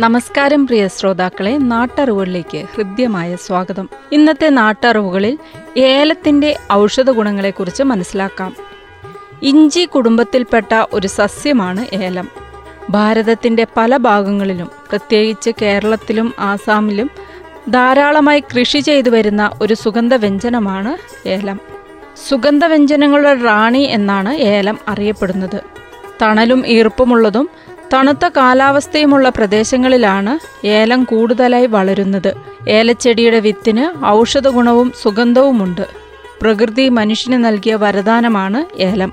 നമസ്കാരം പ്രിയ ശ്രോതാക്കളെ. നാട്ടറിവുകളിലേക്ക് ഹൃദ്യമായ സ്വാഗതം. ഇന്നത്തെ നാട്ടറിവുകളിൽ ഏലത്തിന്റെ ഔഷധ ഗുണങ്ങളെക്കുറിച്ച് മനസ്സിലാക്കാം. ഇഞ്ചി കുടുംബത്തിൽപ്പെട്ട ഒരു സസ്യമാണ് ഏലം. ഭാരതത്തിന്റെ പല ഭാഗങ്ങളിലും പ്രത്യേകിച്ച് കേരളത്തിലും ആസാമിലും ധാരാളമായി കൃഷി ചെയ്തു വരുന്ന ഒരു സുഗന്ധവ്യഞ്ജനമാണ് ഏലം. സുഗന്ധവ്യഞ്ജനങ്ങളുടെ റാണി എന്നാണ് ഏലം അറിയപ്പെടുന്നത്. തണലും ഈർപ്പമുള്ളതും തണുത്ത കാലാവസ്ഥയുമുള്ള പ്രദേശങ്ങളിലാണ് ഏലം കൂടുതലായി വളരുന്നത്. ഏലച്ചെടിയുടെ വിത്തിന് ഔഷധ ഗുണവും സുഗന്ധവുമുണ്ട്. പ്രകൃതി മനുഷ്യന് നൽകിയ വരദാനമാണ് ഏലം.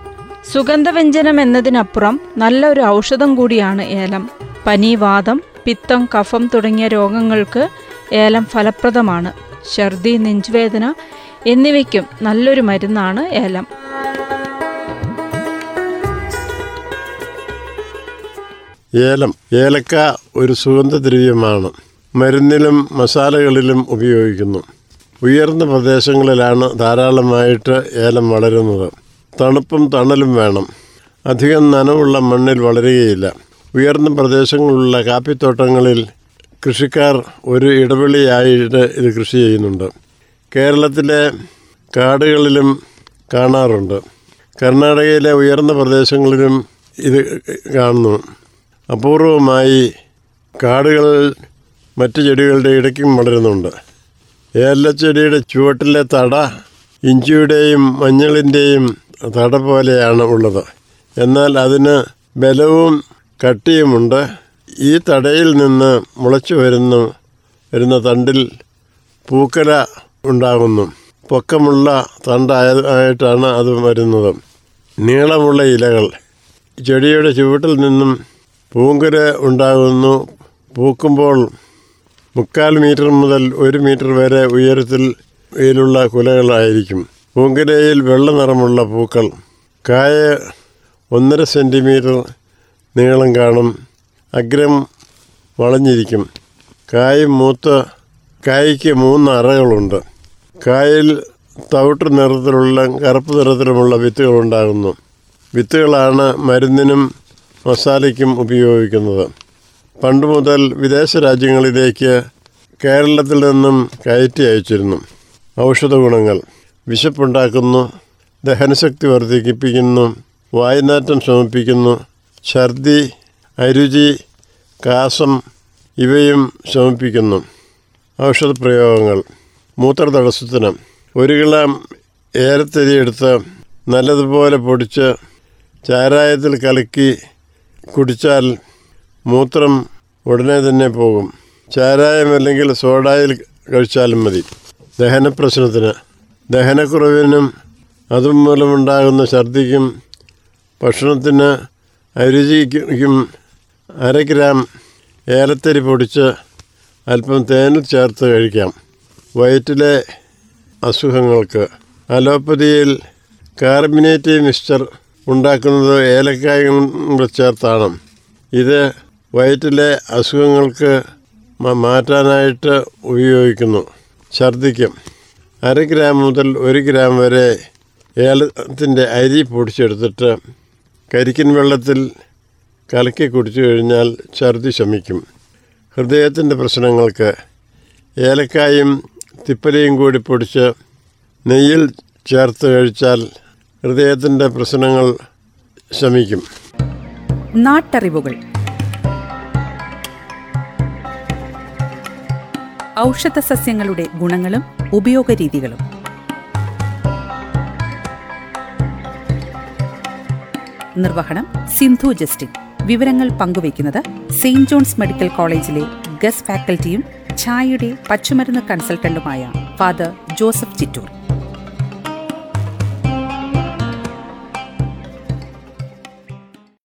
സുഗന്ധവ്യഞ്ജനം എന്നതിനപ്പുറം നല്ലൊരു ഔഷധം കൂടിയാണ് ഏലം. പനി വാദം പിത്തം കഫം തുടങ്ങിയ രോഗങ്ങൾക്ക് ഏലം ഫലപ്രദമാണ്. ഛർദി നെഞ്ചുവേദന എന്നിവയ്ക്കും നല്ലൊരു മരുന്നാണ് ഏലം. ഏലം. ഏലക്ക ഒരു സുഗന്ധദ്രവ്യമാണ് മരുന്നിലും മസാലകളിലും ഉപയോഗിക്കുന്നു. ഉയർന്ന പ്രദേശങ്ങളിലാണ് ധാരാളമായിട്ട് ഏലം വളരുന്നത്. തണുപ്പും തണലും വേണം. അധികം നനവുള്ള മണ്ണിൽ വളരുകയില്ല. ഉയർന്ന പ്രദേശങ്ങളിലുള്ള കാപ്പിത്തോട്ടങ്ങളിൽ കൃഷിക്കാർ ഒരു ഇടവെളിയായിട്ട് ഇത് കൃഷി ചെയ്യുന്നുണ്ട്. കേരളത്തിലെ കാടുകളിലും കാണാറുണ്ട്. കർണാടകയിലെ ഉയർന്ന പ്രദേശങ്ങളിലും ഇത് കാണുന്നു. അപൂർവമായി കാടുകളിൽ മറ്റു ചെടികളുടെ ഇടയ്ക്കും വളരുന്നുണ്ട്. ഏലച്ചെടിയുടെ ചുവട്ടിലെ തട ഇഞ്ചിയുടെയും മഞ്ഞളിന്റെയും തട പോലെയാണ് ഉള്ളത്. എന്നാൽ അതിന് ബലവും കട്ടിയുമുണ്ട്. ഈ തടയിൽ നിന്ന് മുളച്ചു വരുന്ന വരുന്ന തണ്ടിൽ പൂക്കല ഉണ്ടാകുന്നു. പൊക്കമുള്ള തണ്ടായതായിട്ടാണ് അത് വരുന്നത്. നീളമുള്ള ഇലകൾ. ചെടിയുടെ ചുവട്ടിൽ നിന്നും പൂങ്കുര ഉണ്ടാകുന്നു. പൂക്കുമ്പോൾ മുക്കാൽ മീറ്റർ മുതൽ ഒരു മീറ്റർ വരെ ഉയരത്തിൽ ഇതിലുള്ള കുലകളായിരിക്കും. പൂങ്കുരയിൽ വെള്ള നിറമുള്ള പൂക്കൾ. കായ ഒന്നര സെന്റിമീറ്റർ നീളം കാണും. അഗ്രം വളഞ്ഞിരിക്കും. കായ് മൂത്ത് കായ്ക്ക് മൂന്ന് അറകളുണ്ട്. കായിൽ തവിട്ട് നിറത്തിലുള്ള കറുപ്പ് നിറത്തിലുമുള്ള വിത്തുകളുണ്ടാകുന്നു വിത്തുകളാണ് മരുന്നിനും മസാലയ്ക്കും ഉപയോഗിക്കുന്നത്. പണ്ട് മുതൽ വിദേശ രാജ്യങ്ങളിലേക്ക് കേരളത്തിൽ നിന്നും കയറ്റി അയച്ചിരുന്നു. ഔഷധ ഗുണങ്ങൾ. വിശപ്പുണ്ടാക്കുന്നു. ദഹനശക്തി വർദ്ധിപ്പിക്കുന്നു. വായുനാറ്റം ശമിപ്പിക്കുന്നു. ഛർദി അരുചി കാസം ഇവയും ശമിപ്പിക്കുന്നു. ഔഷധ പ്രയോഗങ്ങൾ. മൂത്രതടസ്സത്തിന് ഒരു കിളം ഏലത്തരി എടുത്ത് നല്ലതുപോലെ പൊടിച്ച് ചാരായത്തിൽ കലക്കി കുടിച്ചാൽ മൂത്രം ഉടനെ തന്നെ പോകും. ചാരായം അല്ലെങ്കിൽ സോഡായിൽ കഴിച്ചാലും മതി. ദഹന പ്രശ്നത്തിന് ദഹനക്കുറവിനും അതുമൂലമുണ്ടാകുന്ന ഛർദിക്കും ഭക്ഷണത്തിന് അരുചിക്കും അര ഗ്രാം ഏലത്തരി പൊടിച്ച് അല്പം തേനിൽ ചേർത്ത് കഴിക്കാം. വയറ്റിലെ അസുഖങ്ങൾക്ക്. അലോപ്പതിയിൽ കാർബിനേറ്റ് മിക്സ്ചർ ഉണ്ടാക്കുന്നത് ഏലക്കായ ചേർത്താണ്. ഇത് വയറ്റിലെ അസുഖങ്ങൾക്ക് മാറ്റാനായിട്ട് ഉപയോഗിക്കുന്നു. ഛർദിക്കും അര ഗ്രാം മുതൽ ഒരു ഗ്രാം വരെ ഏലത്തിന്റെ അരി പൊടിച്ചെടുത്തിട്ട് കരിക്കിൻ വെള്ളത്തിൽ കലക്കി കുടിച്ചു കഴിഞ്ഞാൽ ഛർദി ശമിക്കും. ഹൃദയത്തിന്റെ പ്രശ്നങ്ങൾക്ക് ഏലക്കായും തിപ്പലയും കൂടി പൊടിച്ച് നെയ്യിൽ ചേർത്ത് കഴിച്ചാൽ ഹൃദയത്തിന്റെ പ്രശ്നങ്ങൾ ശമിക്കും. നാട്ടറിവുകൾ. ഔഷധ സസ്യങ്ങളുടെ ഗുണങ്ങളും ഉപയോഗരീതികളും. നിർവഹണം സിന്ധു ജസ്റ്റിൻ. വിവരങ്ങൾ പങ്കുവയ്ക്കുന്നത് സെയിന്റ് ജോൺസ് മെഡിക്കൽ കോളേജിലെ ഗസ് ഫാക്കൽറ്റിയും ഛായയുടെ പച്ചുമരുന്ന് കൺസൾട്ടന്റുമായ ഫാദർ ജോസഫ് ചിറ്റൂർ.